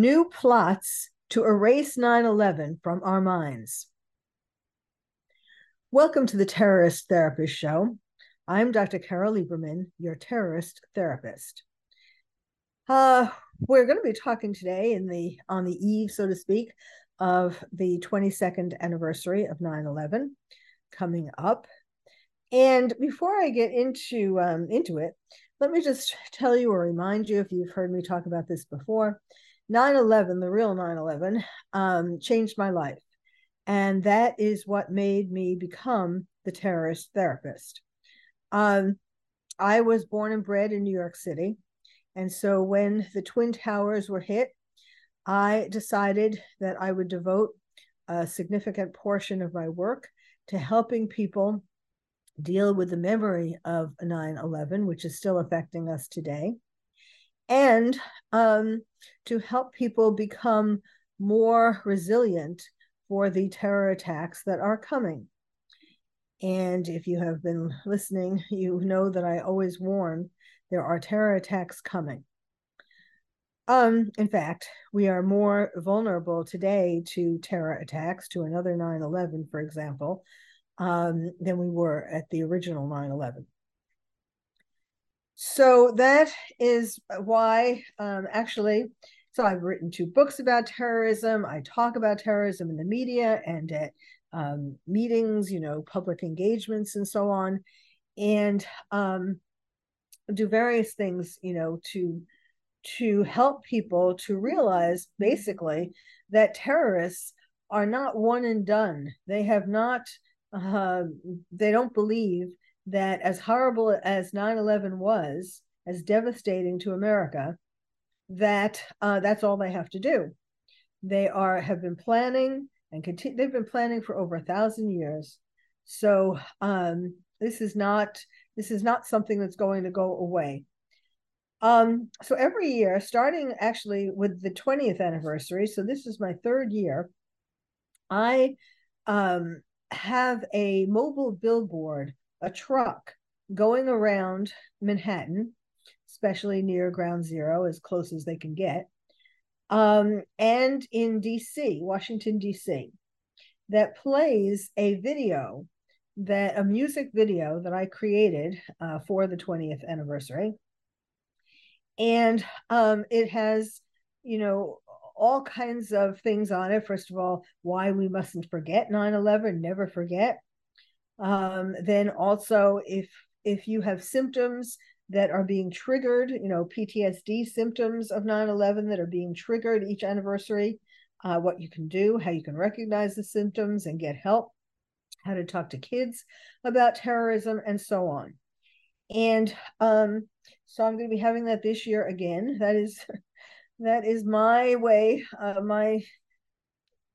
New plots to erase 9 11 from our minds. Welcome to the Terrorist Therapist Show. I'm Dr. Carol Lieberman, your terrorist therapist. Uh, we're going to be talking today in the on the eve, so to speak, of the 22nd anniversary of 9/11 coming up. And before I get into um, into it, let me just tell you or remind you, if you've heard me talk about this before, 9 11, the real 9 11, um, changed my life. And that is what made me become the terrorist therapist. Um, I was born and bred in New York City. And so when the Twin Towers were hit, I decided that I would devote a significant portion of my work to helping people deal with the memory of 9 11, which is still affecting us today and um, to help people become more resilient for the terror attacks that are coming. And if you have been listening, you know that I always warn there are terror attacks coming. Um, in fact, we are more vulnerable today to terror attacks, to another 9 11, for example, um, than we were at the original 9 11. So that is why, um, actually, so I've written two books about terrorism. I talk about terrorism in the media and at um, meetings, you know, public engagements and so on, and um, do various things, you know, to to help people to realize basically that terrorists are not one and done. They have not. Uh, they don't believe that as horrible as 9-11 was as devastating to america that uh, that's all they have to do. They are have been planning and continue they've been planning for over a thousand years. So um, this is not this is not something that's going to go away. Um, so every year starting actually with the 20th anniversary so this is my third year i um, have a mobile billboard a truck going around Manhattan, especially near ground zero, as close as they can get, um, and in DC, Washington, DC, that plays a video that a music video that I created uh, for the 20th anniversary. And um, it has, you know, all kinds of things on it. First of all, why we mustn't forget 9 11, never forget. Um, then also, if if you have symptoms that are being triggered, you know, PTSD symptoms of 9/11 that are being triggered each anniversary, uh, what you can do, how you can recognize the symptoms and get help, how to talk to kids about terrorism, and so on. And um, so I'm going to be having that this year again. That is that is my way, uh, my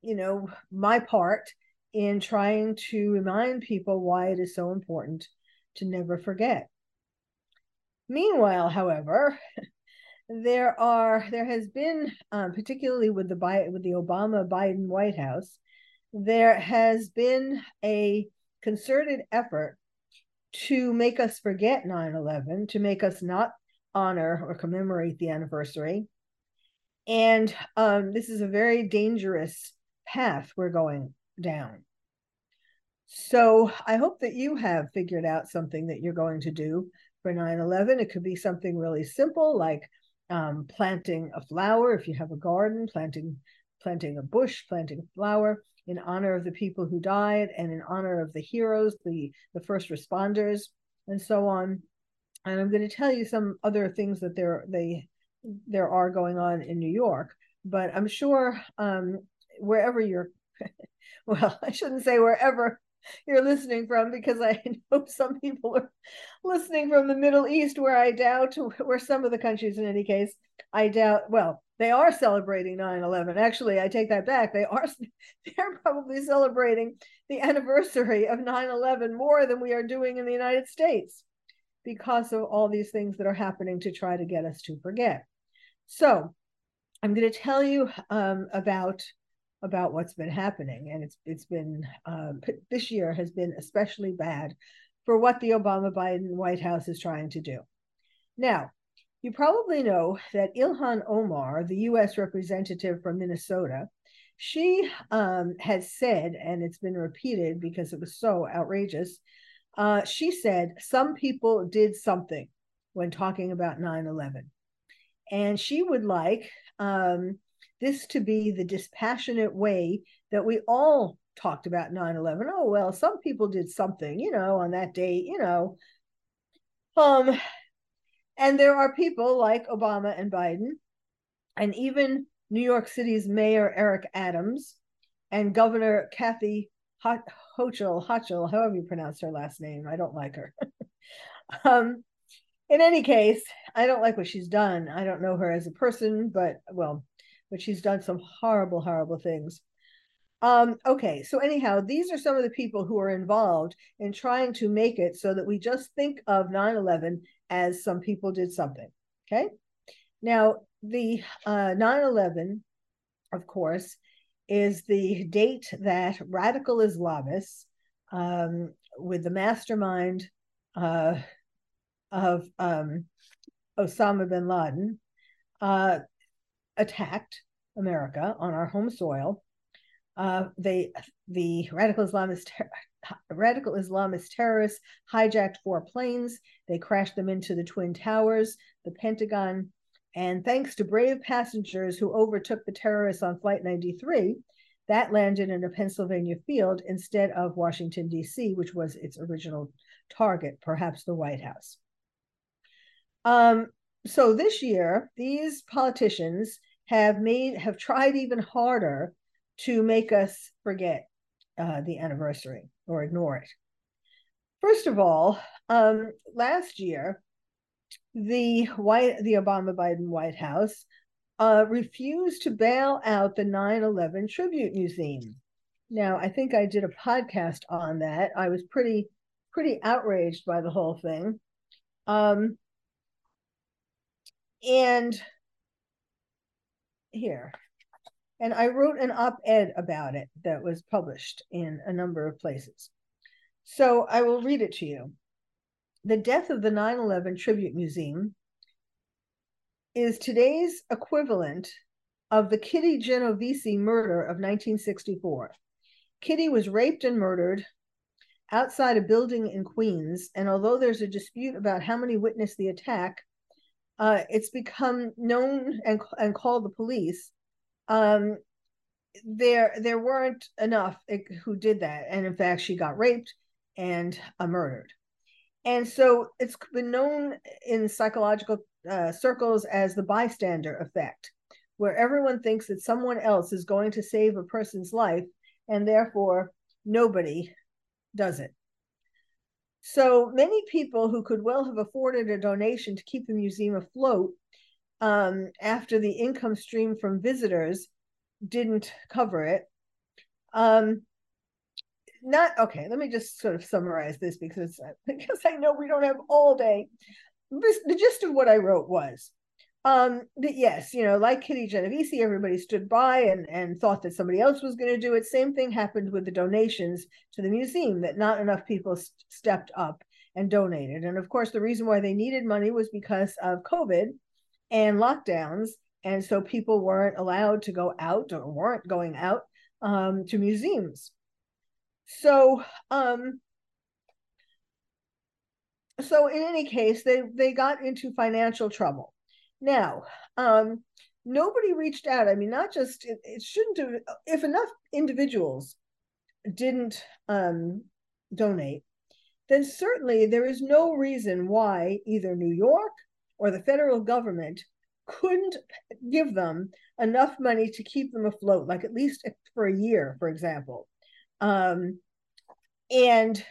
you know, my part in trying to remind people why it is so important to never forget. Meanwhile, however, there are there has been, um, particularly with the with the Obama Biden White House, there has been a concerted effort to make us forget 9-11 to make us not honor or commemorate the anniversary and um, this is a very dangerous path we're going down so I hope that you have figured out something that you're going to do for 9 11. It could be something really simple like um, planting a flower if you have a garden, planting planting a bush, planting a flower in honor of the people who died and in honor of the heroes, the, the first responders, and so on. And I'm going to tell you some other things that there they there are going on in New York, but I'm sure um, wherever you're well, I shouldn't say wherever you're listening from because I know some people are listening from the Middle East, where I doubt, where some of the countries, in any case, I doubt. Well, they are celebrating 9/11. Actually, I take that back. They are. They're probably celebrating the anniversary of 9/11 more than we are doing in the United States because of all these things that are happening to try to get us to forget. So, I'm going to tell you um, about about what's been happening, and it's it's been uh, this year has been especially bad for what the Obama Biden White House is trying to do. Now, you probably know that Ilhan Omar, the U.S. representative from Minnesota, she um, has said, and it's been repeated because it was so outrageous. Uh, she said some people did something when talking about 9 11. And she would like um, this to be the dispassionate way that we all talked about 9 11. Oh, well, some people did something, you know, on that day you know. Um, and there are people like Obama and Biden, and even New York City's Mayor Eric Adams and Governor Kathy Hochul, Hochul, however you pronounce her last name. I don't like her. um, in any case, I don't like what she's done. I don't know her as a person, but well, but she's done some horrible, horrible things. Um, okay, so anyhow, these are some of the people who are involved in trying to make it so that we just think of 9 11 as some people did something. Okay, now the uh, 9 11, of course, is the date that radical Islamists, um, with the mastermind uh, of um, Osama bin Laden, uh, attacked America on our home soil. Uh, they the radical Islamist ter- radical Islamist terrorists hijacked four planes. They crashed them into the twin towers, the Pentagon, and thanks to brave passengers who overtook the terrorists on Flight 93, that landed in a Pennsylvania field instead of Washington, D.C., which was its original target, perhaps the White House. Um, so this year, these politicians have made have tried even harder to make us forget uh, the anniversary or ignore it. First of all, um, last year, the white the Obama Biden White House uh, refused to bail out the 9/11 Tribute Museum. Now, I think I did a podcast on that. I was pretty pretty outraged by the whole thing. Um, and here. And I wrote an op ed about it that was published in a number of places. So I will read it to you. The death of the 9 11 Tribute Museum is today's equivalent of the Kitty Genovese murder of 1964. Kitty was raped and murdered outside a building in Queens, and although there's a dispute about how many witnessed the attack, uh, it's become known and and called the police. Um, there there weren't enough who did that, and in fact, she got raped and uh, murdered. And so it's been known in psychological uh, circles as the bystander effect, where everyone thinks that someone else is going to save a person's life, and therefore nobody does it. So many people who could well have afforded a donation to keep the museum afloat um, after the income stream from visitors didn't cover it. Um, not okay. Let me just sort of summarize this because because I know we don't have all day. the gist of what I wrote was um, but yes, you know, like Kitty Genovese, everybody stood by and, and thought that somebody else was going to do it. Same thing happened with the donations to the museum, that not enough people st- stepped up and donated. And of course, the reason why they needed money was because of COVID and lockdowns. And so people weren't allowed to go out or weren't going out um, to museums. So, um, so in any case, they, they got into financial trouble now, um, nobody reached out. I mean, not just it, it shouldn't. If enough individuals didn't um, donate, then certainly there is no reason why either New York or the federal government couldn't give them enough money to keep them afloat, like at least for a year, for example. Um, and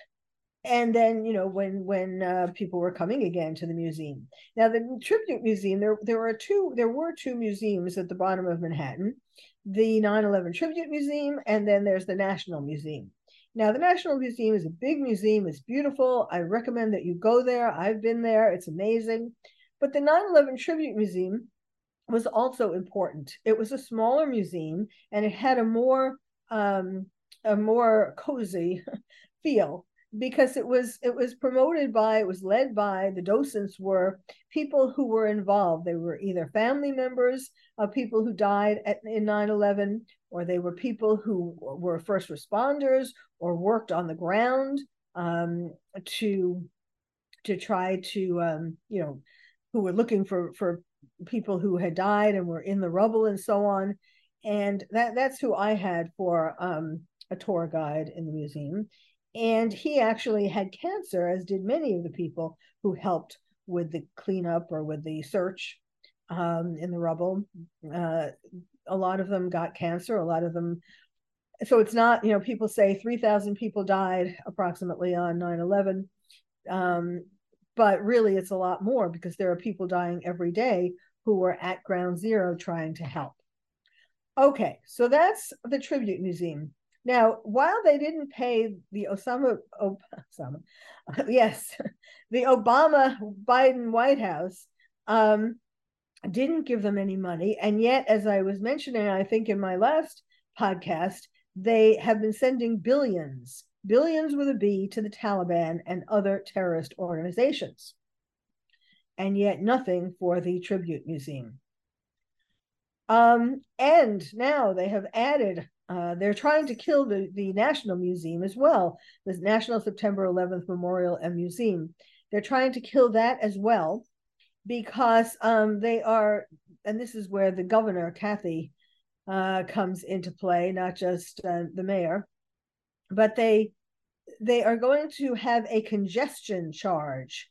and then you know when when uh, people were coming again to the museum. Now the tribute museum there there were two there were two museums at the bottom of manhattan the 9-11 tribute museum and then there's the national museum. Now the national museum is a big museum it's beautiful i recommend that you go there i've been there it's amazing. But the 9-11 tribute museum was also important. It was a smaller museum and it had a more um, a more cozy feel because it was it was promoted by it was led by the docents were people who were involved. They were either family members of people who died at, in 9-11 or they were people who were first responders or worked on the ground um, to to try to um, you know who were looking for for people who had died and were in the rubble and so on. And that that's who i had for um, a tour guide in the museum and he actually had cancer, as did many of the people who helped with the cleanup or with the search um, in the rubble. Uh, a lot of them got cancer. A lot of them. So it's not, you know, people say 3,000 people died approximately on 9 11. Um, but really, it's a lot more because there are people dying every day who were at ground zero trying to help. Okay, so that's the Tribute Museum. Now, while they didn't pay the Osama, Osama yes, the Obama Biden White House um, didn't give them any money. And yet, as I was mentioning, I think in my last podcast, they have been sending billions, billions with a B to the Taliban and other terrorist organizations. And yet, nothing for the Tribute Museum. Um, and now they have added uh, they're trying to kill the, the National Museum as well, the National September 11th Memorial and Museum. They're trying to kill that as well because um, they are, and this is where the governor, Kathy, uh, comes into play, not just uh, the mayor, but they they are going to have a congestion charge,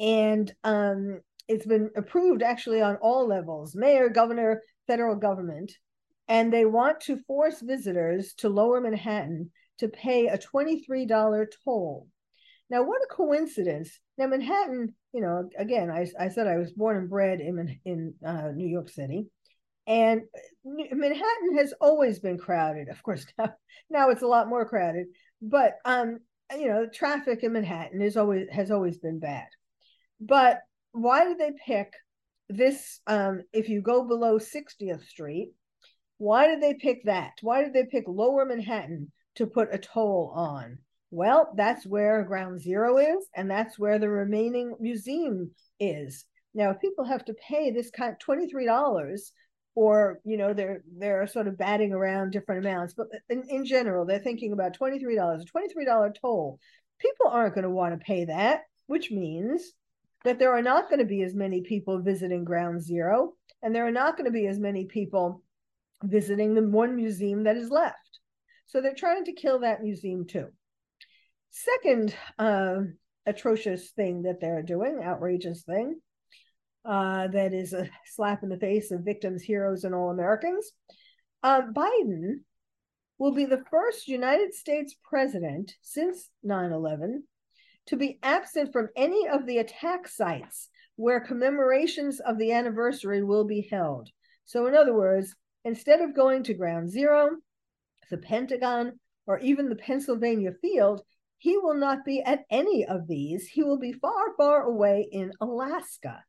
and um, it's been approved actually on all levels: mayor, governor, federal government and they want to force visitors to lower Manhattan to pay a $23 toll. Now, what a coincidence. Now, Manhattan, you know, again, I, I said I was born and bred in, in uh, New York City. And Manhattan has always been crowded. Of course, now, now it's a lot more crowded. But um, you know, traffic in Manhattan is always has always been bad. But why did they pick this? Um, if you go below 60th Street, why did they pick that? Why did they pick lower Manhattan to put a toll on? Well, that's where ground zero is, and that's where the remaining museum is. Now, if people have to pay this kind of $23, or you know, they're they're sort of batting around different amounts, but in, in general, they're thinking about $23, a $23 toll. People aren't going to want to pay that, which means that there are not going to be as many people visiting ground zero, and there are not going to be as many people visiting the one museum that is left. So they're trying to kill that museum too. Second uh, atrocious thing that they're doing, outrageous thing, uh, that is a slap in the face of victims, heroes, and all Americans. Uh, Biden will be the first United States president since 9 11 to be absent from any of the attack sites where commemorations of the anniversary will be held. So, in other words, Instead of going to ground zero, the Pentagon, or even the Pennsylvania field, he will not be at any of these. He will be far, far away in Alaska.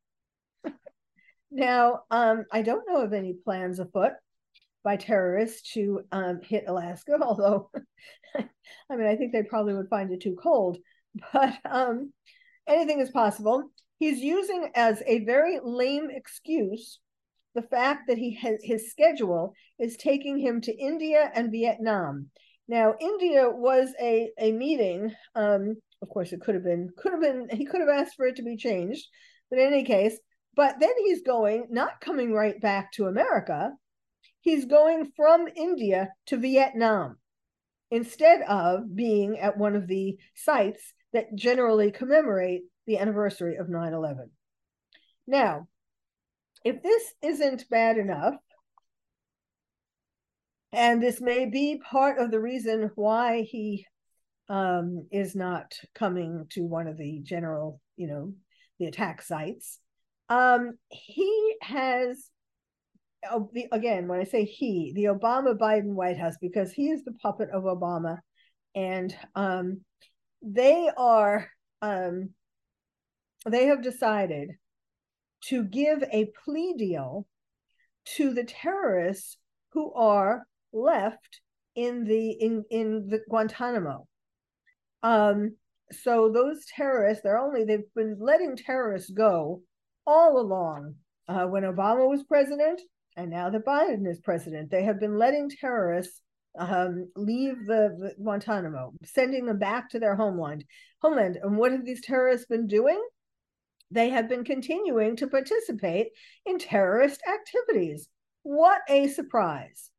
now, um, I don't know of any plans afoot by terrorists to um, hit Alaska, although, I mean, I think they probably would find it too cold, but um, anything is possible. He's using as a very lame excuse the fact that he has his schedule is taking him to India and Vietnam. Now, India was a a meeting. Um, of course, it could have been could have been he could have asked for it to be changed, but in any case, but then he's going not coming right back to America. He's going from India to Vietnam instead of being at one of the sites that generally commemorate the anniversary of 9 11. Now, if this isn't bad enough, and this may be part of the reason why he um, is not coming to one of the general, you know, the attack sites. Um, he has, oh, again, when I say he, the Obama Biden White House, because he is the puppet of Obama, and um, they are, um, they have decided to give a plea deal to the terrorists who are left in the in in the Guantanamo. Um, so those terrorists, they're only they've been letting terrorists go all along. Uh, when Obama was president, and now that Biden is president, they have been letting terrorists um, leave the, the, Guantanamo, sending them back to their homeland. Homeland. And what have these terrorists been doing? They have been continuing to participate in terrorist activities. What a surprise!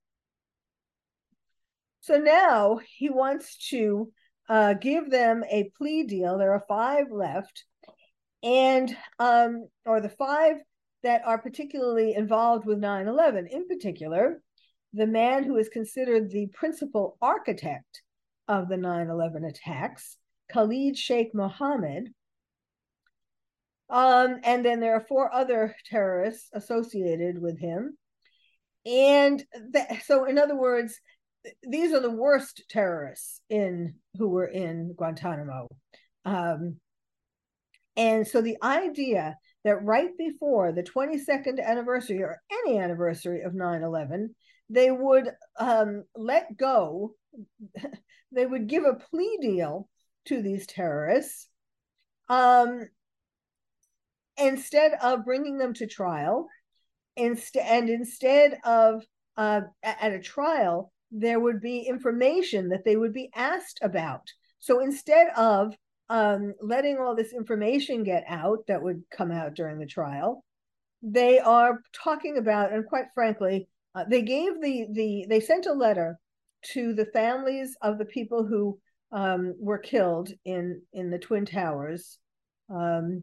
So now he wants to uh, give them a plea deal. There are five left, and um, or the five that are particularly involved with 9 11. In particular, the man who is considered the principal architect of the 9 11 attacks, Khalid Sheikh Mohammed. Um, and then there are four other terrorists associated with him. And so, in other words, these are the worst terrorists in who were in Guantanamo. Um, and so the idea that right before the 22nd anniversary or any anniversary of 9 11, they would um, let go, they would give a plea deal to these terrorists um, instead of bringing them to trial. Inst- and instead of uh, at a trial, there would be information that they would be asked about. So instead of um, letting all this information get out that would come out during the trial, they are talking about, and quite frankly, uh, they gave the the they sent a letter to the families of the people who um, were killed in in the twin towers, um,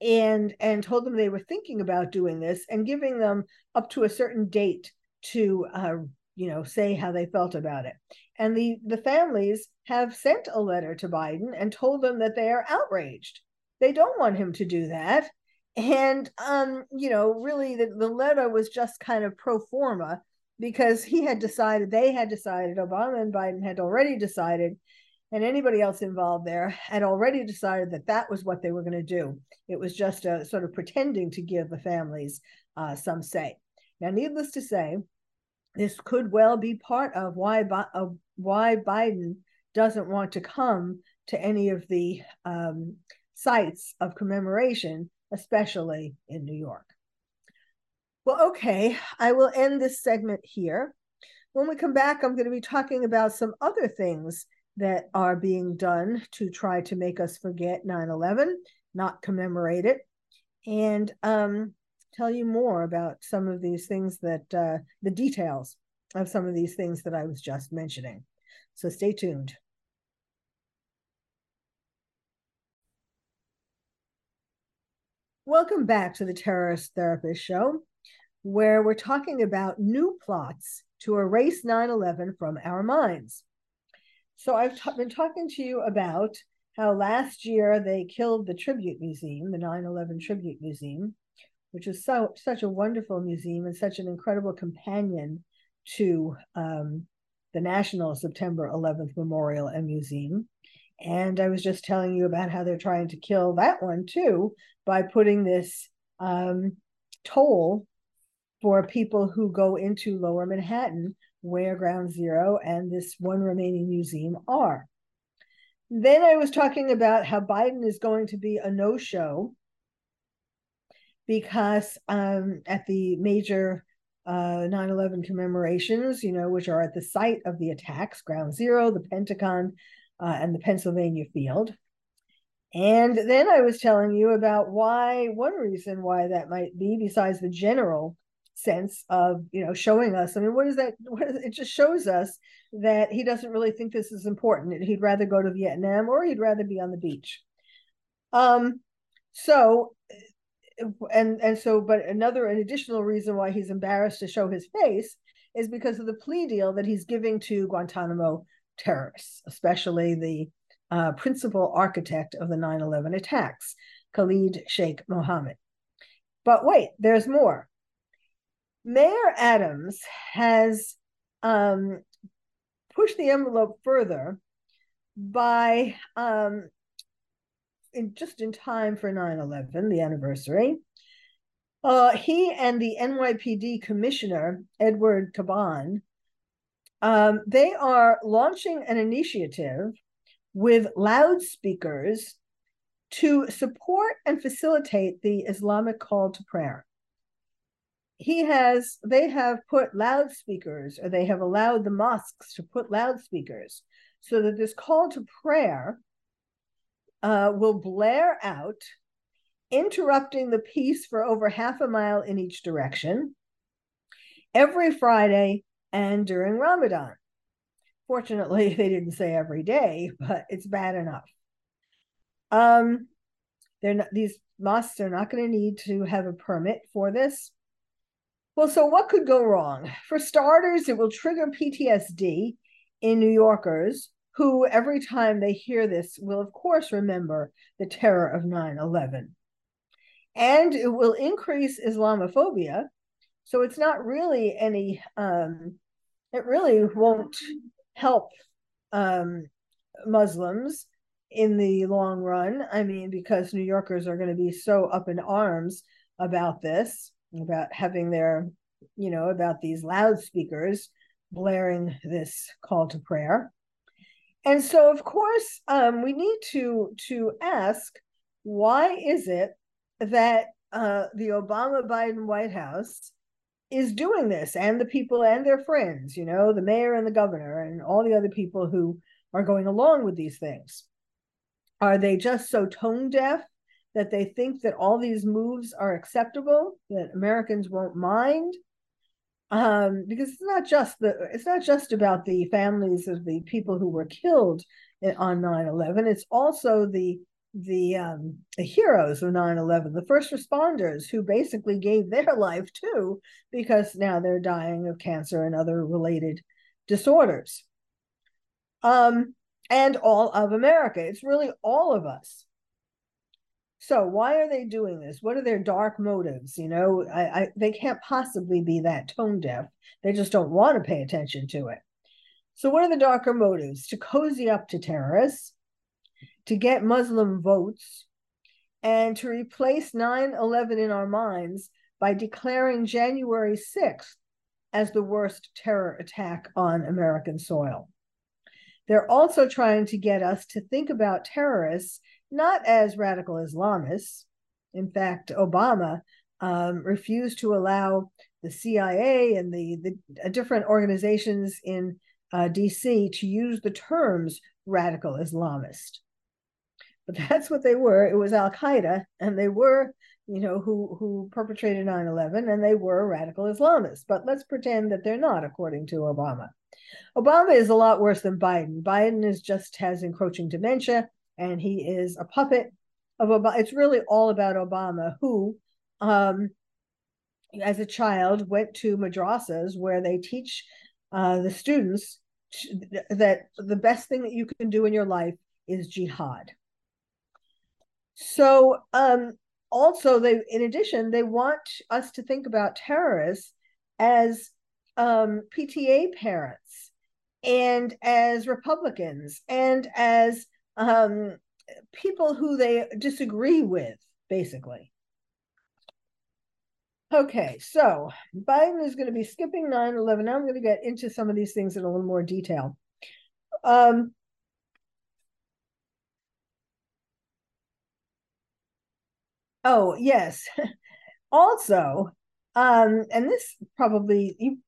and and told them they were thinking about doing this and giving them up to a certain date to uh, you know say how they felt about it. And the the families have sent a letter to biden and told them that they are outraged. They don't want him to do that. And um you know really the, the letter was just kind of pro forma because he had decided they had decided obama and biden had already decided and anybody else involved there had already decided that that was what they were going to do it was just a sort of pretending to give the families uh, some say now needless to say this could well be part of why of why Biden doesn't want to come to any of the um, sites of commemoration, especially in New York. Well, okay, I will end this segment here. When we come back, I'm going to be talking about some other things that are being done to try to make us forget 9 11, not commemorate it. And um, tell you more about some of these things that uh, the details of some of these things that I was just mentioning. So stay tuned. Welcome back to the Terrorist Therapist Show, where we're talking about new plots to erase 9 11 from our minds. So, I've been talking to you about how last year they killed the Tribute Museum, the 9 11 Tribute Museum, which is so such a wonderful museum and such an incredible companion to um, the National September 11th Memorial and Museum. And I was just telling you about how they're trying to kill that one too by putting this um, toll for people who go into lower Manhattan, where Ground Zero and this one remaining museum are. Then I was talking about how Biden is going to be a no show because um, at the major uh, 9 11 commemorations, you know, which are at the site of the attacks Ground Zero, the Pentagon, uh, and the Pennsylvania field. And then I was telling you about why, one reason why that might be, besides the general sense of, you know, showing us. I mean, what is that? What is, it just shows us that he doesn't really think this is important. He'd rather go to Vietnam or he'd rather be on the beach. Um, so and and so but another an additional reason why he's embarrassed to show his face is because of the plea deal that he's giving to Guantanamo terrorists, especially the uh, principal architect of the 9 11 attacks, Khalid Sheikh Mohammed. But wait, there's more. Mayor Adams has um, pushed the envelope further by um, in just in time for 9-11 the anniversary uh, he and the nypd commissioner edward caban um, they are launching an initiative with loudspeakers to support and facilitate the islamic call to prayer he has they have put loudspeakers or they have allowed the mosques to put loudspeakers so that this call to prayer uh, will blare out, interrupting the peace for over half a mile in each direction every Friday and during Ramadan. Fortunately, they didn't say every day, but it's bad enough. Um, they're not, these mosques are not going to need to have a permit for this. Well, so what could go wrong? For starters, it will trigger PTSD in New Yorkers who, every time they hear this, will of course remember the terror of 9 11. And it will increase Islamophobia. So it's not really any, um, it really won't help um, Muslims in the long run. I mean, because New Yorkers are going to be so up in arms about this, about having their, you know, about these loudspeakers blaring this call to prayer. And so, of course, um, we need to to ask why is it that uh, the Obama Biden White House is doing this, and the people and their friends, you know, the mayor and the governor, and all the other people who are going along with these things. Are they just so tone deaf that they think that all these moves are acceptable, that Americans won't mind? um, because it's not just the it's not just about the families of the people who were killed on 9-11 it's also the the um, the heroes of 9-11 the first responders who basically gave their life too because now they're dying of cancer and other related disorders. Um, and all of america. It's really all of us so why are they doing this? What are their dark motives? You know, I, I they can't possibly be that tone deaf. They just don't want to pay attention to it. So what are the darker motives? To cozy up to terrorists, to get Muslim votes, and to replace 9-11 in our minds by declaring January 6th as the worst terror attack on American soil. They're also trying to get us to think about terrorists not as radical Islamists. In fact, Obama um, refused to allow the CIA and the, the uh, different organizations in uh, DC to use the terms radical Islamist. But that's what they were. It was Al Qaeda, and they were, you know, who who perpetrated 9/11, and they were radical Islamists. But let's pretend that they're not, according to Obama. Obama is a lot worse than Biden. Biden is just has encroaching dementia and he is a puppet of Obama. It's really all about Obama, who, um, as a child, went to madrasas where they teach uh, the students that the best thing that you can do in your life is jihad. So, um, also, they, in addition, they want us to think about terrorists as um, PTA parents and as Republicans and as um, people who they disagree with, basically. Okay, so Biden is going to be skipping 9 11. Now I'm going to get into some of these things in a little more detail. Um, oh, yes. also, um, and this probably you,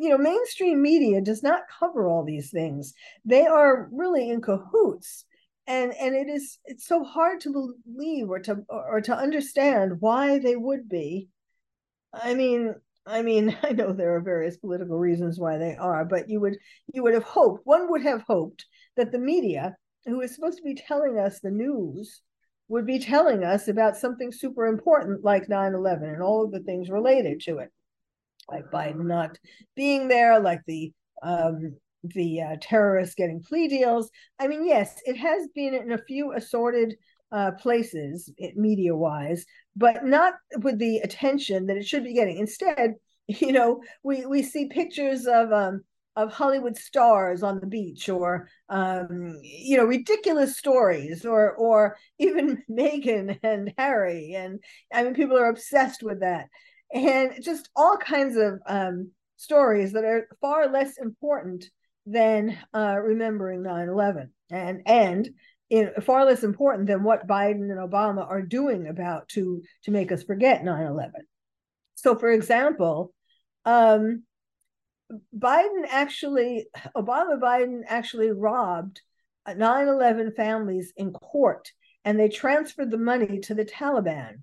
you know mainstream media does not cover all these things they are really in cahoots and and it is it's so hard to believe or to or to understand why they would be. I mean i mean i know there are various political reasons why they are but you would you would have hoped one would have hoped that the media who is supposed to be telling us the news would be telling us about something super important like 9 11 and all of the things related to it, like Biden not being there, like the um, the uh, terrorists getting plea deals. I mean, yes, it has been in a few assorted uh, places, media wise, but not with the attention that it should be getting. Instead, you know, we we see pictures of um, of Hollywood stars on the beach, or um, you know, ridiculous stories, or or even Meghan and Harry, and I mean, people are obsessed with that, and just all kinds of um, stories that are far less important than uh, remembering 9-11 and and in, far less important than what biden and obama are doing about to to make us forget 9-11 so for example um, biden actually obama biden actually robbed 9-11 families in court and they transferred the money to the taliban.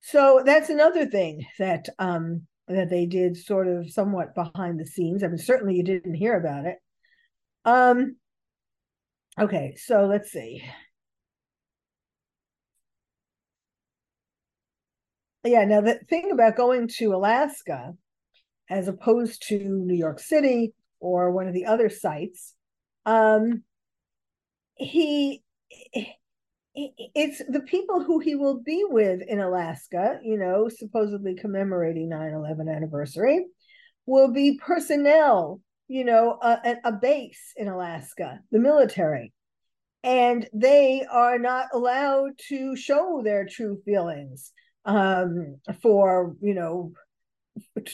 So that's another thing that um, that they did sort of somewhat behind the scenes. I mean, certainly you didn't hear about it. Um, okay, so let's see. Yeah, now the thing about going to Alaska as opposed to New York City or one of the other sites, um, he it's the people who he will be with in Alaska, you know, supposedly commemorating 9/11 anniversary, will be personnel, you know, a, a base in Alaska, the military. And they are not allowed to show their true feelings um, for, you know,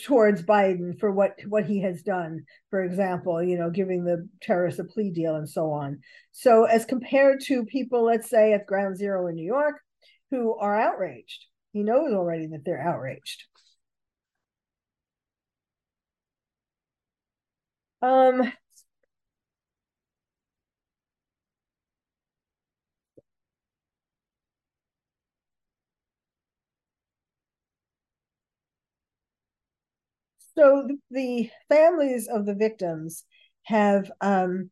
towards Biden for what what he has done, for example, you know, giving the terrorists a plea deal and so on. So as compared to people, let's say at Ground Zero in New York, who are outraged, he knows already that they're outraged. Um, So the families of the victims have um,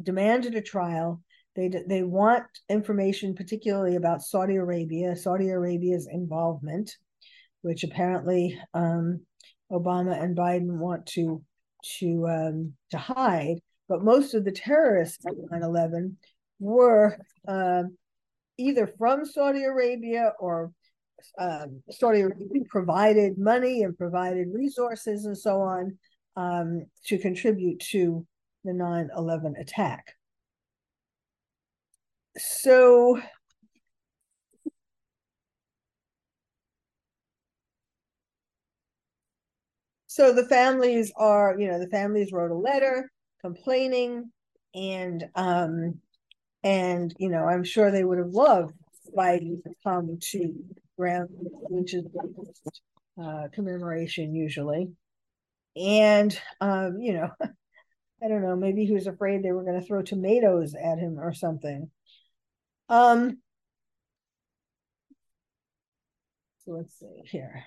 demanded a trial. They they want information, particularly about Saudi Arabia, Saudi Arabia's involvement, which apparently um, Obama and Biden want to to um, to hide. But most of the terrorists of 9/11 were uh, either from Saudi Arabia or um, Saudi Arabia provided money and provided resources and so on um, to contribute to the 9 11 attack. So, so the families are, you know, the families wrote a letter complaining and, um, and, you know, I'm sure they would have loved Biden to come to ground, which is the uh, commemoration usually. And, um, you know, I don't know, maybe he was afraid they were going to throw tomatoes at him or something. Um, so let's see here.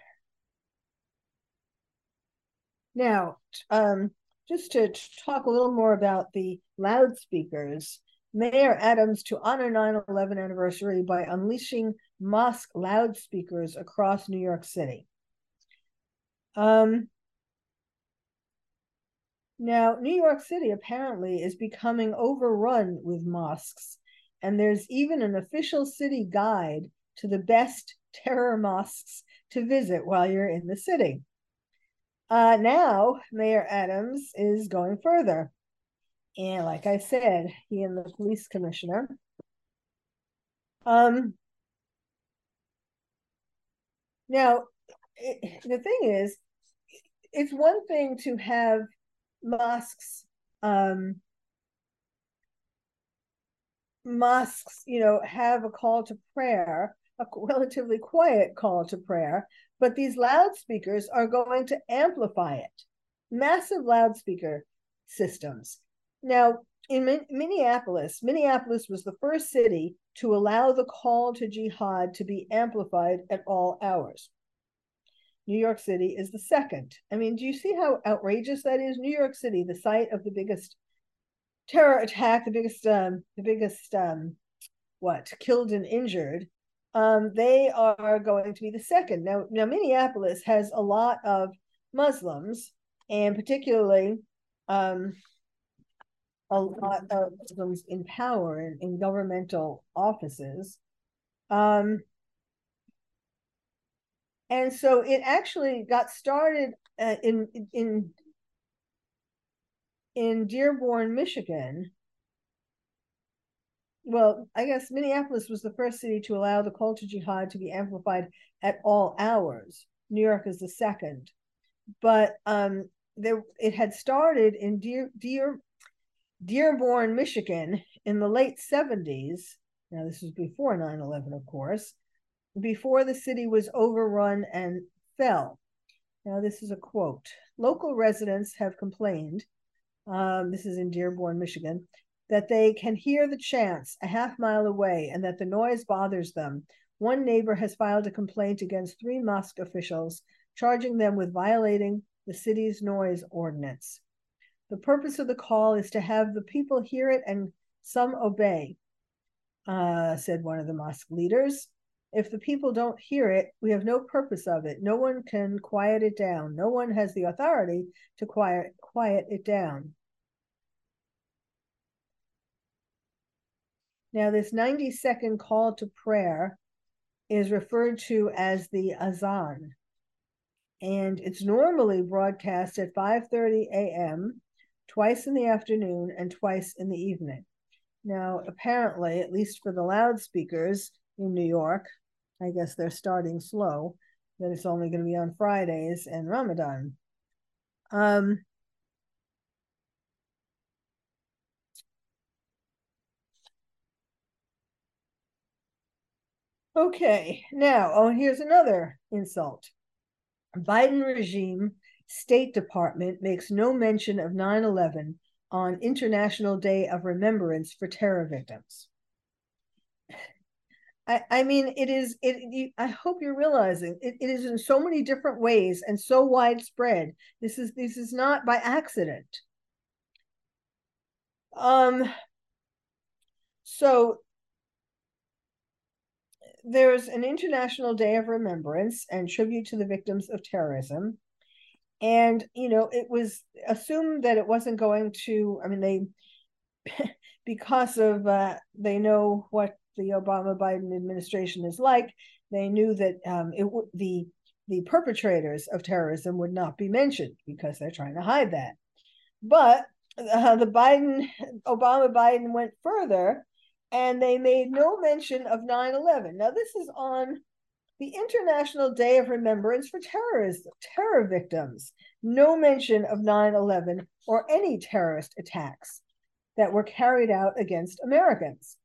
Now, um, just to talk a little more about the loudspeakers, Mayor Adams to honor 9 11 anniversary by unleashing mosque loudspeakers across New York City. Um, now, New York City apparently is becoming overrun with mosques, and there's even an official city guide to the best terror mosques to visit while you're in the city. Uh, now, Mayor Adams is going further. And like I said, he and the police commissioner um, now, it, the thing is, it's one thing to have mosques, um, mosques, you know, have a call to prayer, a relatively quiet call to prayer, but these loudspeakers are going to amplify it. Massive loudspeaker systems. Now, in Minneapolis, Minneapolis was the first city to allow the call to jihad to be amplified at all hours. New York City is the second. I mean, do you see how outrageous that is? New York City, the site of the biggest terror attack, the biggest, um, the biggest um, what killed and injured, um, they are going to be the second. Now, now Minneapolis has a lot of Muslims, and particularly um, a lot of Muslims in power in, in governmental offices. Um, and so it actually got started uh, in in in Dearborn, Michigan. Well, I guess Minneapolis was the first city to allow the call to jihad to be amplified at all hours. New York is the second, but um, there it had started in Dear Dear Dearborn, Michigan, in the late seventies. Now this was before 9-11, of course, before the city was overrun and fell. Now this is a quote. Local residents have complained um, this is in Dearborn, Michigan, that they can hear the chants a half mile away and that the noise bothers them. One neighbor has filed a complaint against three mosque officials, charging them with violating the city's noise ordinance. The purpose of the call is to have the people hear it and some obey, uh, said one of the mosque leaders. If the people don't hear it, we have no purpose of it. No one can quiet it down. No one has the authority to quiet quiet it down. Now, this 90 second call to prayer is referred to as the azan. And it's normally broadcast at 5:30 a.m., twice in the afternoon and twice in the evening. Now, apparently, at least for the loudspeakers in New York, I guess they're starting slow, that it's only going to be on Fridays and Ramadan. Um, okay, now, oh, here's another insult. Biden regime State Department makes no mention of 9 11 on International Day of Remembrance for Terror Victims. I, I mean, it is. It. You, I hope you're realizing it, it is in so many different ways and so widespread. This is this is not by accident. Um. So there's an International Day of Remembrance and tribute to the victims of terrorism, and you know it was assumed that it wasn't going to. I mean, they because of uh, they know what the Obama Biden administration is like, they knew that um, it w- the the perpetrators of terrorism would not be mentioned because they're trying to hide that. But uh, the Biden Obama Biden went further and they made no mention of 9/11. Now this is on the International Day of Remembrance for Terrorists, terror victims. No mention of 9/11 or any terrorist attacks that were carried out against Americans.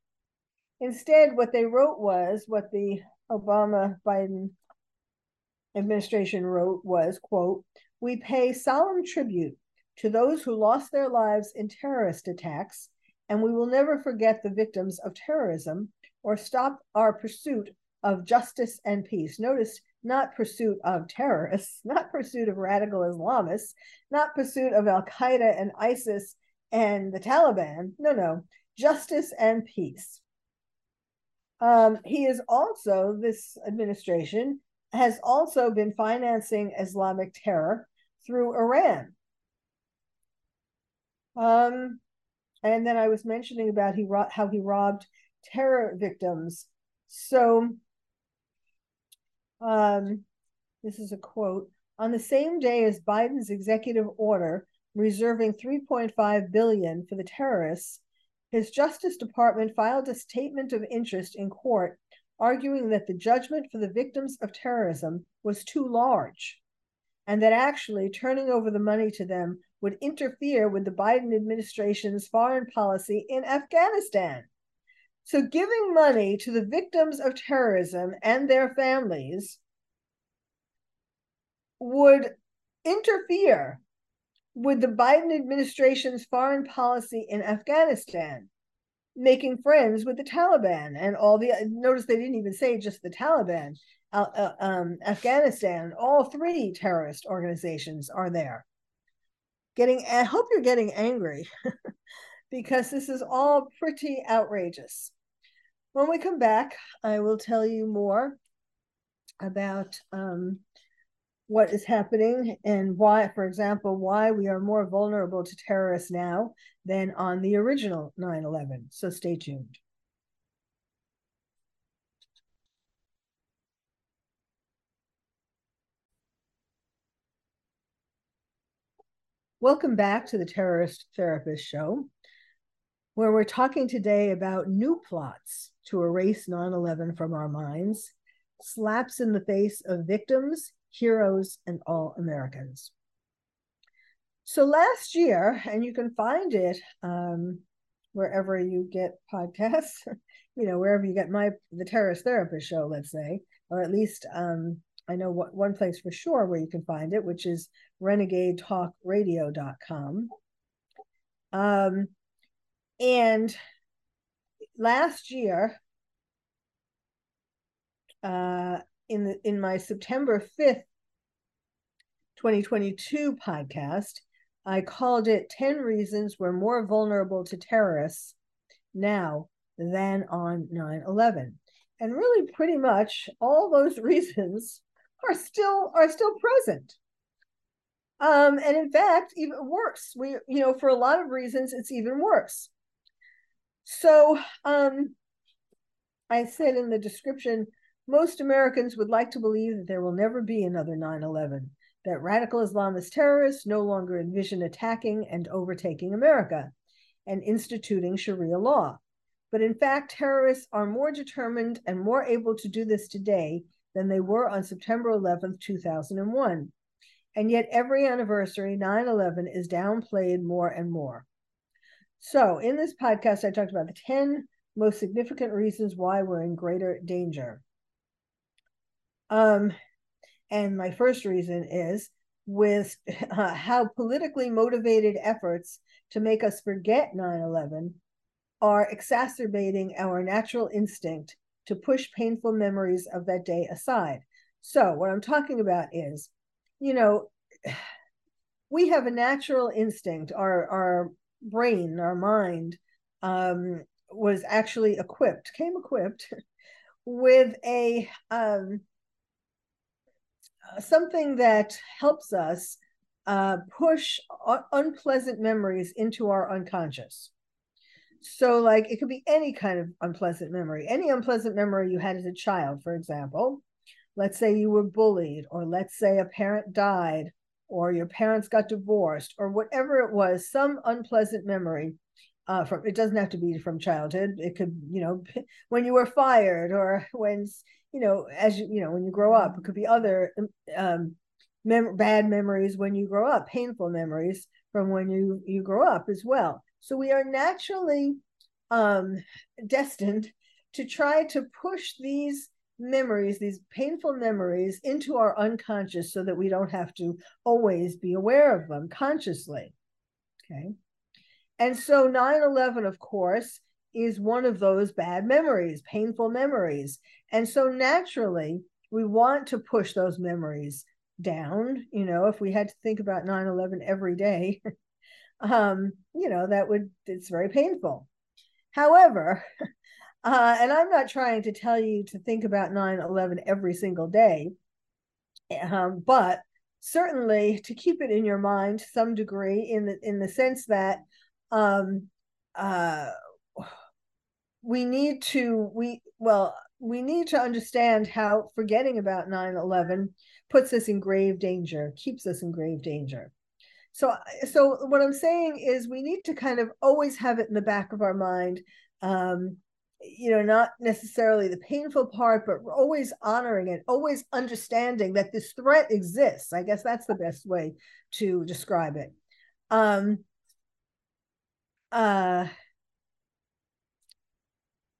Instead, what they wrote was what the Obama Biden administration wrote was, quote, we pay solemn tribute to those who lost their lives in terrorist attacks, and we will never forget the victims of terrorism or stop our pursuit of justice and peace. Notice not pursuit of terrorists, not pursuit of radical Islamists, not pursuit of Al Qaeda and ISIS and the Taliban. No, no, justice and peace. Um, he is also, this administration has also been financing Islamic terror through Iran. Um, and then I was mentioning about he ro- how he robbed terror victims. So, um, this is a quote. On the same day as Biden's executive order reserving 3.5 billion for the terrorists, his Justice Department filed a statement of interest in court arguing that the judgment for the victims of terrorism was too large and that actually turning over the money to them would interfere with the Biden administration's foreign policy in Afghanistan. So, giving money to the victims of terrorism and their families would interfere with the Biden administration's foreign policy in Afghanistan, making friends with the Taliban and all the. Notice they didn't even say just the Taliban. Uh, uh, um, Afghanistan, all three terrorist organizations are there. Getting, I hope you're getting angry because this is all pretty outrageous. When we come back, I will tell you more about um, what is happening and why, for example, why we are more vulnerable to terrorists now than on the original 9 11. So stay tuned. Welcome back to the Terrorist Therapist Show, where we're talking today about new plots to erase 9 11 from our minds, slaps in the face of victims, heroes, and all Americans. So last year, and you can find it um, wherever you get podcasts, you know, wherever you get my the Terrorist Therapist Show, let's say, or at least um, I know what one place for sure where you can find it, which is renegadetalkradio.com. Um, and last year, uh, in the in my September 5th, 2022 podcast, I called it 10 Reasons We're More Vulnerable to Terrorists Now Than on 9 11. And really, pretty much all those reasons are still are still present. Um, and in fact, even worse. We, you know, for a lot of reasons, it's even worse. So um, I said in the description, most Americans would like to believe that there will never be another 9 11, that radical Islamist terrorists no longer envision attacking and overtaking America and instituting Sharia law. But in fact, terrorists are more determined and more able to do this today than they were on September 11, 2001. And yet, every anniversary, 9 11 is downplayed more and more. So, in this podcast, I talked about the 10 most significant reasons why we're in greater danger. Um, and my first reason is with uh, how politically motivated efforts to make us forget 9 11 are exacerbating our natural instinct to push painful memories of that day aside. So, what I'm talking about is, you know, we have a natural instinct, our, our brain, our mind um, was actually equipped, came equipped with a um, something that helps us uh, push un- unpleasant memories into our unconscious. So, like, it could be any kind of unpleasant memory, any unpleasant memory you had as a child, for example. Let's say you were bullied, or let's say a parent died, or your parents got divorced, or whatever it was, some unpleasant memory. Uh, from it doesn't have to be from childhood. It could, you know, when you were fired, or when, you know, as you, you know, when you grow up. It could be other um, mem- bad memories when you grow up, painful memories from when you you grow up as well. So we are naturally um, destined to try to push these memories, these painful memories, into our unconscious so that we don't have to always be aware of them consciously. Okay. And so 9 11, of course, is one of those bad memories, painful memories. And so naturally, we want to push those memories down. You know, if we had to think about 9 11 every day, um, you know, that would, it's very painful. However, uh, and I'm not trying to tell you to think about 9 11 every single day, um, but certainly to keep it in your mind to some degree in the, in the sense that um, uh, we need to, we, well, we need to understand how forgetting about 9 11 puts us in grave danger, keeps us in grave danger. So, so what I'm saying is we need to kind of always have it in the back of our mind. Um, you know, not necessarily the painful part, but always honoring it, always understanding that this threat exists. I guess that's the best way to describe it. Um, uh,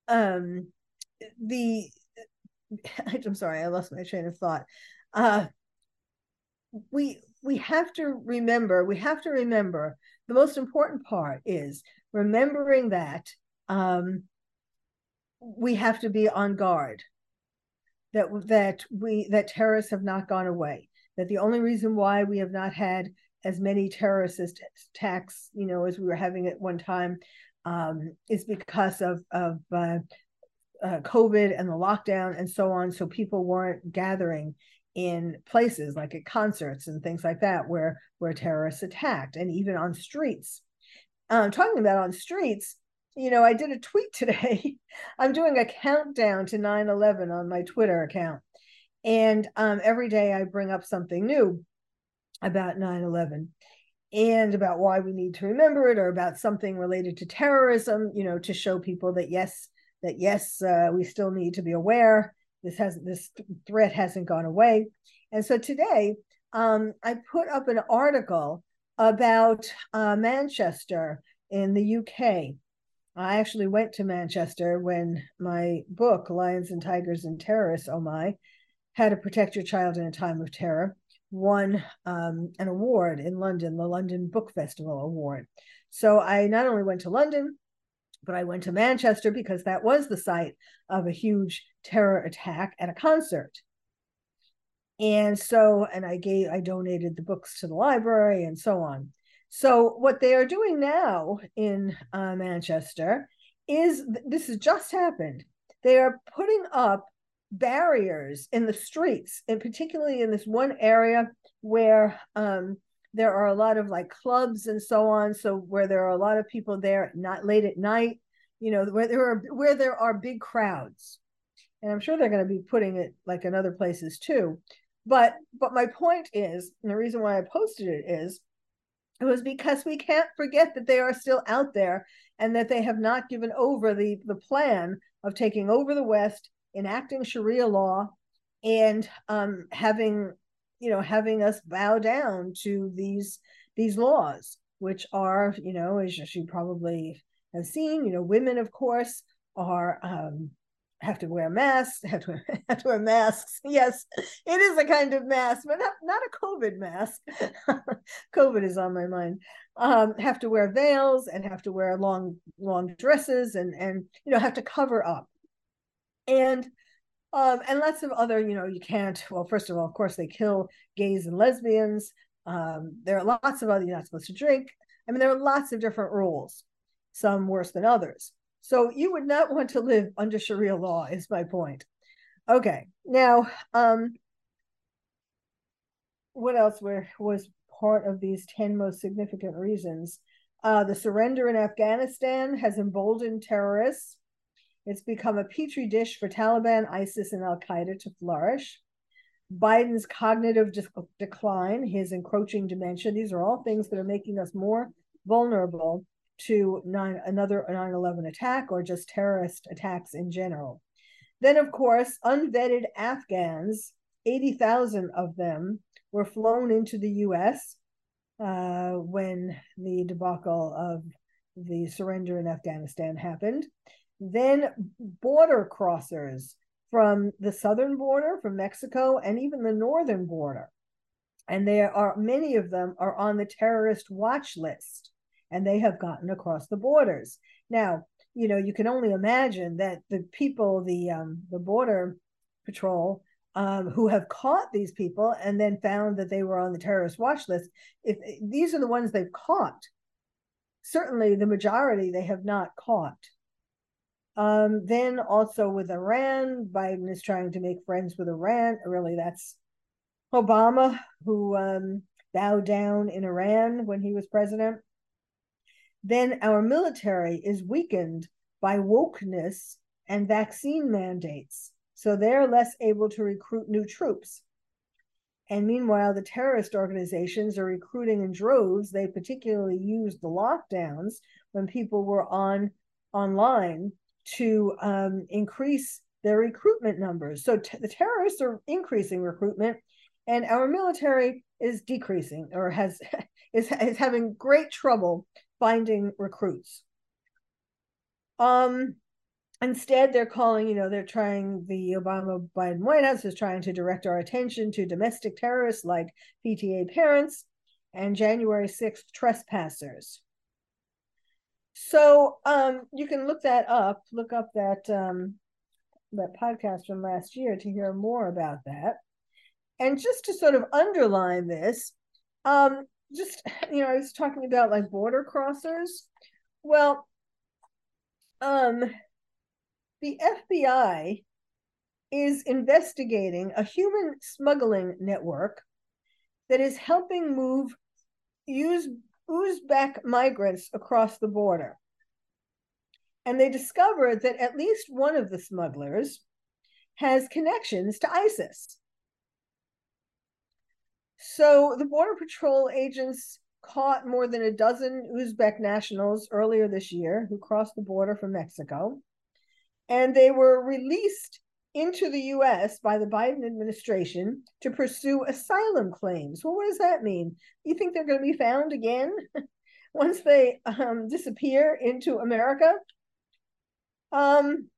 um, the I'm sorry, I lost my train of thought. Uh, we we have to remember, we have to remember the most important part is remembering that um, we have to be on guard. That that we that terrorists have not gone away. That the only reason why we have not had as many terrorist attacks, you know, as we were having at one time, um, is because of of uh, uh, COVID and the lockdown and so on. So people weren't gathering in places like at concerts and things like that where where terrorists attacked and even on streets um, talking about on streets you know i did a tweet today i'm doing a countdown to 9-11 on my twitter account and um, every day i bring up something new about 9-11 and about why we need to remember it or about something related to terrorism you know to show people that yes that yes uh, we still need to be aware this has this threat hasn't gone away. And so today, um, I put up an article about uh, Manchester in the UK. I actually went to Manchester when my book, Lions and Tigers and Terrorists, oh my, How to Protect Your Child in a Time of Terror, won um, an award in London, the London Book Festival Award. So I not only went to London, but I went to Manchester because that was the site of a huge terror attack at a concert. And so, and I gave, I donated the books to the library and so on. So, what they are doing now in uh, Manchester is this has just happened. They are putting up barriers in the streets, and particularly in this one area where um, there are a lot of like clubs and so on so where there are a lot of people there not late at night you know where there are where there are big crowds and i'm sure they're going to be putting it like in other places too but but my point is and the reason why i posted it is it was because we can't forget that they are still out there and that they have not given over the the plan of taking over the west enacting sharia law and um, having you know having us bow down to these these laws which are you know as you probably have seen you know women of course are um have to wear masks have to, have to wear masks yes it is a kind of mask but not, not a covid mask covid is on my mind um have to wear veils and have to wear long long dresses and and you know have to cover up and um, and lots of other, you know, you can't. Well, first of all, of course, they kill gays and lesbians. Um, there are lots of other. You're not supposed to drink. I mean, there are lots of different rules, some worse than others. So you would not want to live under Sharia law. Is my point. Okay, now, um, what else were was part of these ten most significant reasons? Uh, the surrender in Afghanistan has emboldened terrorists it's become a petri dish for Taliban, ISIS, and Al Qaeda to flourish. Biden's cognitive de- decline, his encroaching dementia, these are all things that are making us more vulnerable to nine, another 9 11 attack or just terrorist attacks in general. Then, of course, unvetted Afghans, 80,000 of them, were flown into the US uh, when the debacle of the surrender in Afghanistan happened then border crossers from the southern border, from Mexico, and even the northern border. And there are many of them are on the terrorist watch list, and they have gotten across the borders. Now, you know, you can only imagine that the people, the um, the border patrol, um, who have caught these people and then found that they were on the terrorist watch list, if these are the ones they've caught, certainly the majority they have not caught. Um, then also with Iran, Biden is trying to make friends with Iran. Really, that's Obama who um, bowed down in Iran when he was president. Then our military is weakened by wokeness and vaccine mandates. So they're less able to recruit new troops. And meanwhile, the terrorist organizations are recruiting in droves. They particularly used the lockdowns when people were on online to um, increase their recruitment numbers. So t- the terrorists are increasing recruitment, and our military is decreasing or has is, is having great trouble finding recruits. Um, instead, they're calling, you know, they're trying the Obama Biden White House is trying to direct our attention to domestic terrorists like PTA parents and January 6th trespassers. So um, you can look that up. Look up that um, that podcast from last year to hear more about that. And just to sort of underline this, um, just you know, I was talking about like border crossers. Well, um, the FBI is investigating a human smuggling network that is helping move use Uzbek migrants across the border. And they discovered that at least one of the smugglers has connections to ISIS. So the Border Patrol agents caught more than a dozen Uzbek nationals earlier this year who crossed the border from Mexico. And they were released into the US by the Biden administration to pursue asylum claims. Well, what does that mean? You think they're going to be found again once they um, disappear into America? Um,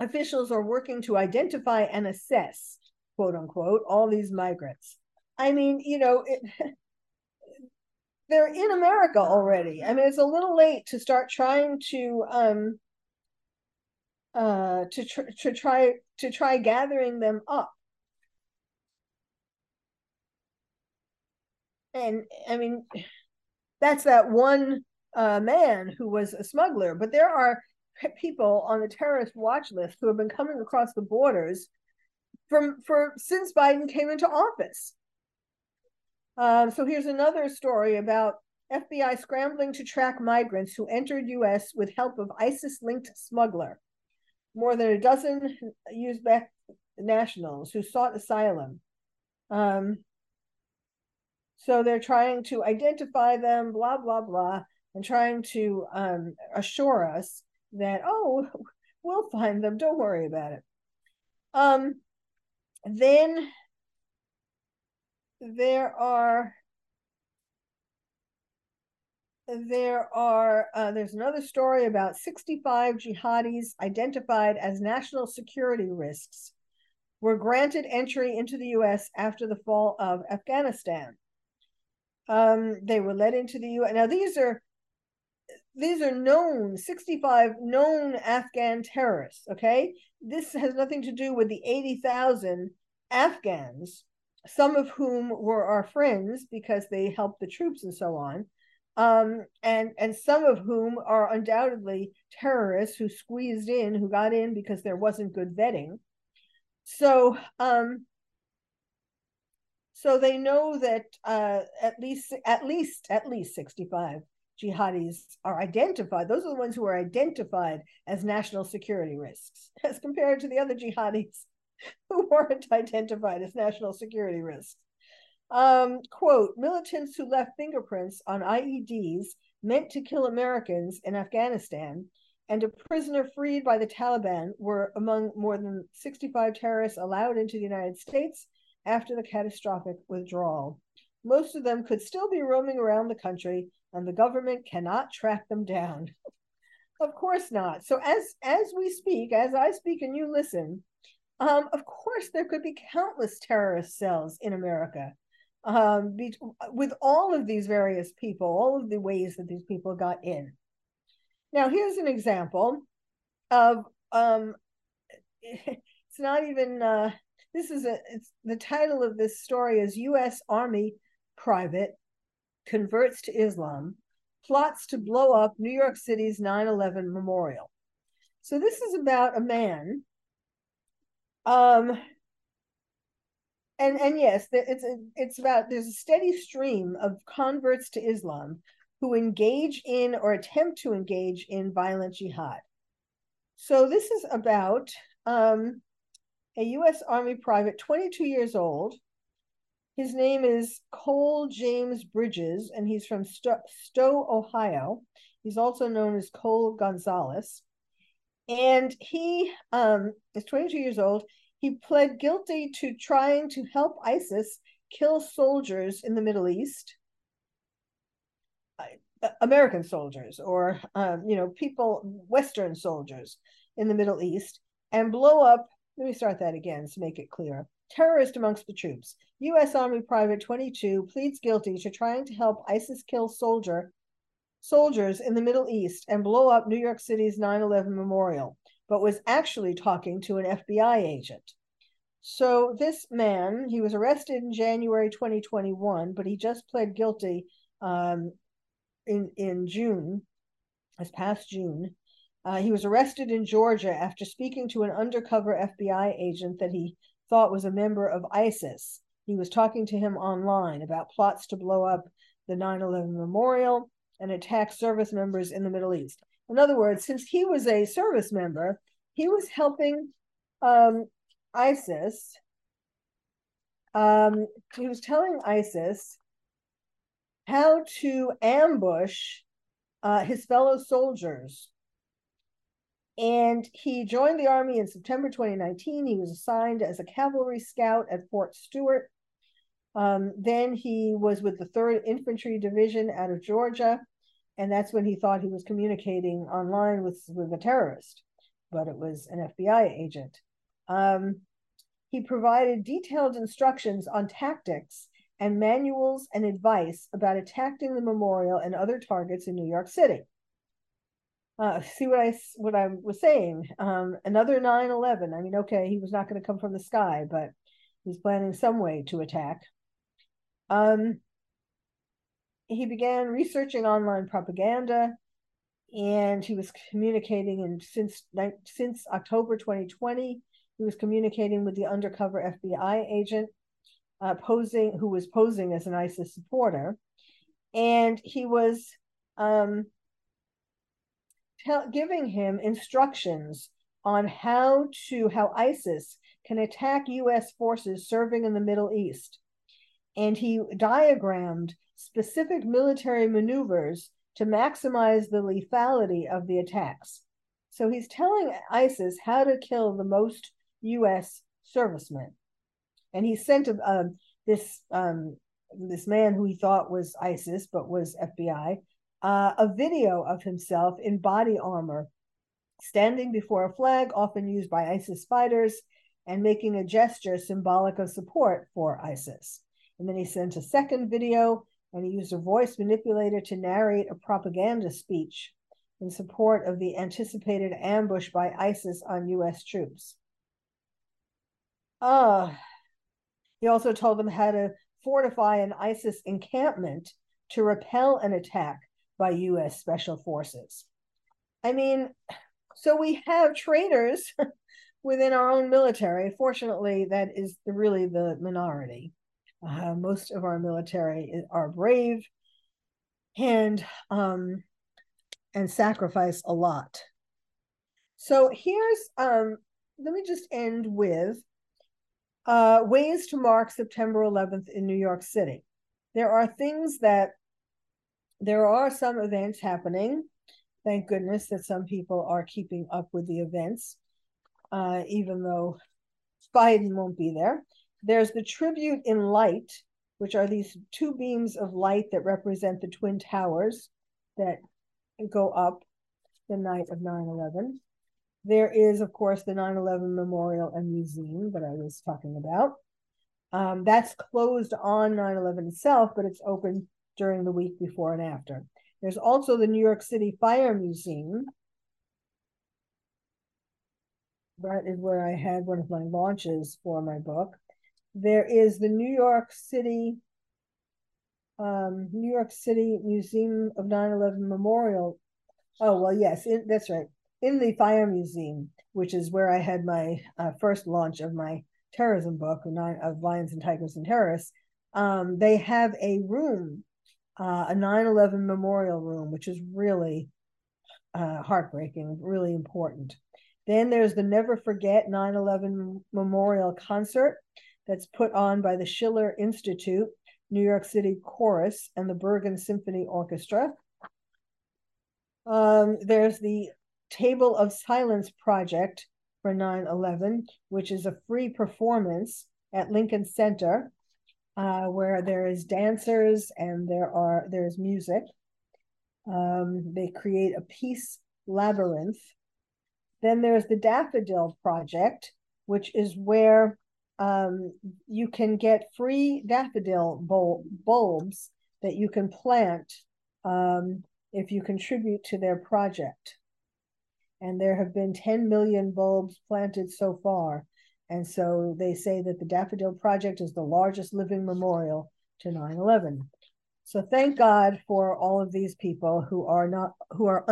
officials are working to identify and assess, quote unquote, all these migrants. I mean, you know, it, they're in America already. I mean, it's a little late to start trying to um, uh, to tr- to try to try gathering them up. And I mean, that's that one uh, man who was a smuggler, but there are people on the terrorist watch list who have been coming across the borders from for since Biden came into office. Um, so here's another story about FBI scrambling to track migrants who entered U.S. with help of ISIS-linked smuggler more than a dozen Uzbek nationals who sought asylum. Um, so they're trying to identify them, blah, blah, blah, and trying to um, assure us that, oh, we'll find them, don't worry about it. Um, then there are there are uh, there's another story about 65 jihadis identified as national security risks were granted entry into the U.S. after the fall of Afghanistan. Um, they were led into the U.S. Now these are these are known 65 known Afghan terrorists. Okay, this has nothing to do with the 80,000 Afghans, some of whom were our friends because they helped the troops and so on um, and and some of whom are undoubtedly terrorists who squeezed in, who got in because there wasn't good vetting. So um, so they know that uh, at least at least at least 65 jihadis are identified. Those are the ones who are identified as national security risks, as compared to the other jihadis who weren't identified as national security risks. Um, quote, militants who left fingerprints on IEDs meant to kill Americans in Afghanistan and a prisoner freed by the Taliban were among more than 65 terrorists allowed into the United States after the catastrophic withdrawal. Most of them could still be roaming around the country, and the government cannot track them down. of course not. So as as we speak, as I speak and you listen, um, of course there could be countless terrorist cells in America um, be, with all of these various people, all of the ways that these people got in. Now, here's an example of um, it's not even uh, this is a it's the title of this story is U.S. Army private converts to Islam plots to blow up New York City's 9/11 memorial. So this is about a man um, and and yes, it's it's about there's a steady stream of converts to Islam who engage in or attempt to engage in violent jihad. So this is about um, a U.S. Army private, 22 years old. His name is Cole James Bridges, and he's from Stow, Ohio. He's also known as Cole Gonzalez. And he um, is 22 years old he pled guilty to trying to help ISIS kill soldiers in the Middle East, uh, American soldiers, or um, you know, people, Western soldiers in the Middle East, and blow up. Let me start that again to make it clear. Terrorist amongst the troops. U.S. Army Private 22 pleads guilty to trying to help ISIS kill soldier soldiers in the Middle East and blow up New York City's 9/11 memorial but was actually talking to an FBI agent. So this man, he was arrested in January 2021, but he just pled guilty um, in in June, this past June, Uh, he was arrested in Georgia after speaking to an undercover FBI agent that he thought was a member of ISIS. He was talking to him online about plots to blow up the 9 11 memorial and attack service members in the Middle East. In other words, since he was a service member, he was helping um, ISIS. Um, he was telling ISIS how to ambush uh, his fellow soldiers and he joined the Army in September 2019. He was assigned as a cavalry scout at Fort Stewart. Um, then he was with the 3rd Infantry Division out of Georgia. And that's when he thought he was communicating online with, with a terrorist, but it was an FBI agent. Um, he provided detailed instructions on tactics and manuals and advice about attacking the memorial and other targets in New York City uh, see what I what I was saying. Um, another 9/11. I mean, okay, he was not going to come from the sky, but he's planning some way to attack. Um, he began researching online propaganda, and he was communicating. And since since October 2020, he was communicating with the undercover FBI agent, uh, posing who was posing as an ISIS supporter, and he was. Um, tell, giving him instructions on how to how ISIS can attack U.S. forces serving in the Middle East, and he diagrammed specific military maneuvers to maximize the lethality of the attacks. So he's telling ISIS how to kill the most U.S. servicemen, and he sent a, this um, this man who he thought was ISIS but was FBI uh, a video of himself in body armor, standing before a flag often used by ISIS fighters and making a gesture symbolic of support for ISIS. And then he sent a second video and he used a voice manipulator to narrate a propaganda speech in support of the anticipated ambush by ISIS on US troops. Uh, he also told them how to fortify an ISIS encampment to repel an attack by US special forces. I mean, so we have traitors within our own military. Fortunately, that is really the minority. Uh, most of our military are brave and um, and sacrifice a lot. So here's um, let me just end with uh, ways to mark September 11th in New York City. There are things that there are some events happening. Thank goodness that some people are keeping up with the events, uh, even though Biden won't be there. There's the tribute in light, which are these two beams of light that represent the Twin Towers that go up the night of 9 11. There is, of course, the 9 11 Memorial and Museum that I was talking about. Um, that's closed on 9 11 itself, but it's open during the week before and after. There's also the New York City Fire Museum. That is where I had one of my launches for my book. There is the New York City um, New York City Museum of 9/11 Memorial. Oh well, yes, in, that's right. In the Fire Museum, which is where I had my uh, first launch of my terrorism book, Nine of Lions and Tigers and Terrorists. Um, they have a room uh, a 9-11 memorial room which is really uh, heartbreaking really important then there's the never forget 9-11 memorial concert that's put on by the schiller institute new york city chorus and the bergen symphony orchestra um, there's the table of silence project for 9-11 which is a free performance at lincoln center uh, where there is dancers and there are there's music. Um, they create a peace labyrinth. Then there's the Daffodil Project, which is where um, you can get free daffodil bul- bulbs that you can plant um, if you contribute to their project. And there have been 10 million bulbs planted so far and so they say that the Daffodil Project is the largest living memorial to 9 11. So thank God for all of these people who are not who are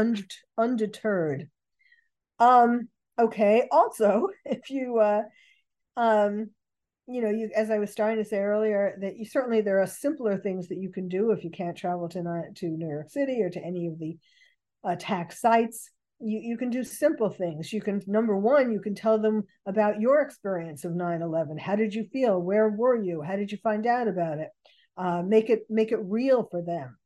undeterred Um, okay. Also, if you, uh, um, you know, you as I was starting to say earlier, that you certainly there are simpler things that you can do if you can't travel to to New York City or to any of the attack sites. You you can do simple things. You can number one, you can tell them about your experience of 9/11. How did you feel? Where were you? How did you find out about it? Uh, make it make it real for them.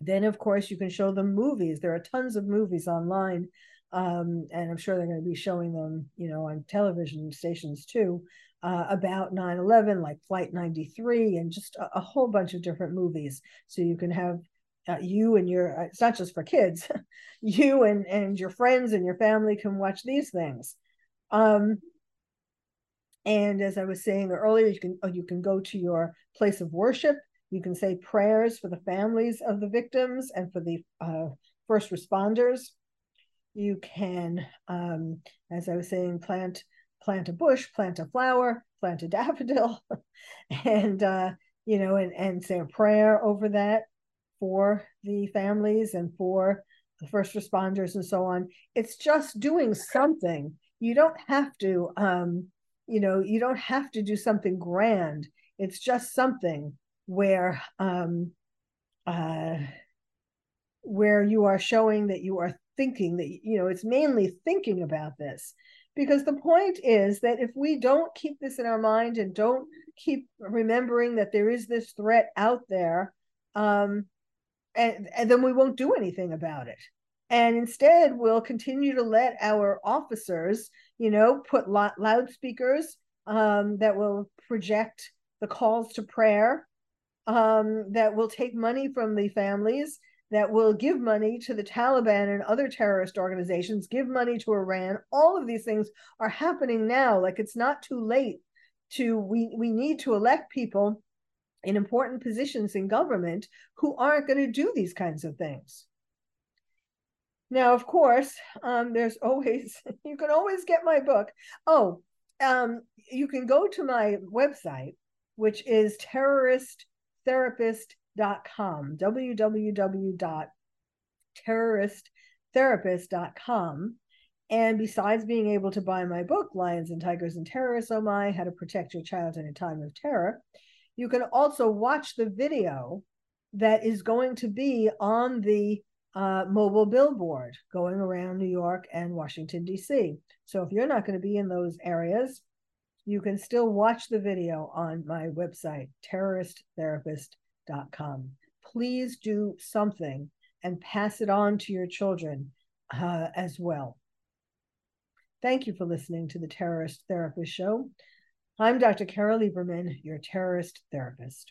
Then of course you can show them movies. There are tons of movies online um, and I'm sure they're going to be showing them, you know, on television stations too, uh, about 9/11, like Flight 93, and just a, a, whole bunch of different movies. So you can have uh, you and your. Uh, it's not just for kids. you and and your friends and your family can watch these things. Um, and as I was saying earlier, you can you can go to your place of worship. You can say prayers for the families of the victims and for the uh, first responders you can um, as i was saying plant plant a bush plant a flower plant a daffodil and uh, you know and, and say a prayer over that for the families and for the first responders and so on. It's just doing something. You don't have to um, you know you don't have to do something grand. It's just something where um, uh, where you are showing that you are thinking that you know it's mainly thinking about this because the point is that if we don't keep this in our mind and don't keep remembering that there is this threat out there um, and, and then we won't do anything about it. And instead we'll continue to let our officers you know put loudspeakers um, that will project the calls to prayer um, that will take money from the families that will give money to the Taliban and other terrorist organizations, give money to Iran. All of these things are happening now. Like it's not too late to we we need to elect people in important positions in government who aren't going to do these kinds of things. Now, of course, um, there's always you can always get my book. Oh, um, you can go to my website, which is terrorist therapist terroristtherapist.com, www.terroristtherapist.com. And besides being able to buy my book, Lions and Tigers and Terrorists, Oh My, How to Protect Your Child in a Time of Terror, you can also watch the video that is going to be on the uh, mobile billboard going around New York and Washington, D.C. So if you're not going to be in those areas, you can still watch the video on my website, terroristtherapist.com Please do something and pass it on to your children uh, as well. Thank you for listening to the Terrorist Therapist Show. I'm Dr. Carole Lieberman, your terrorist therapist.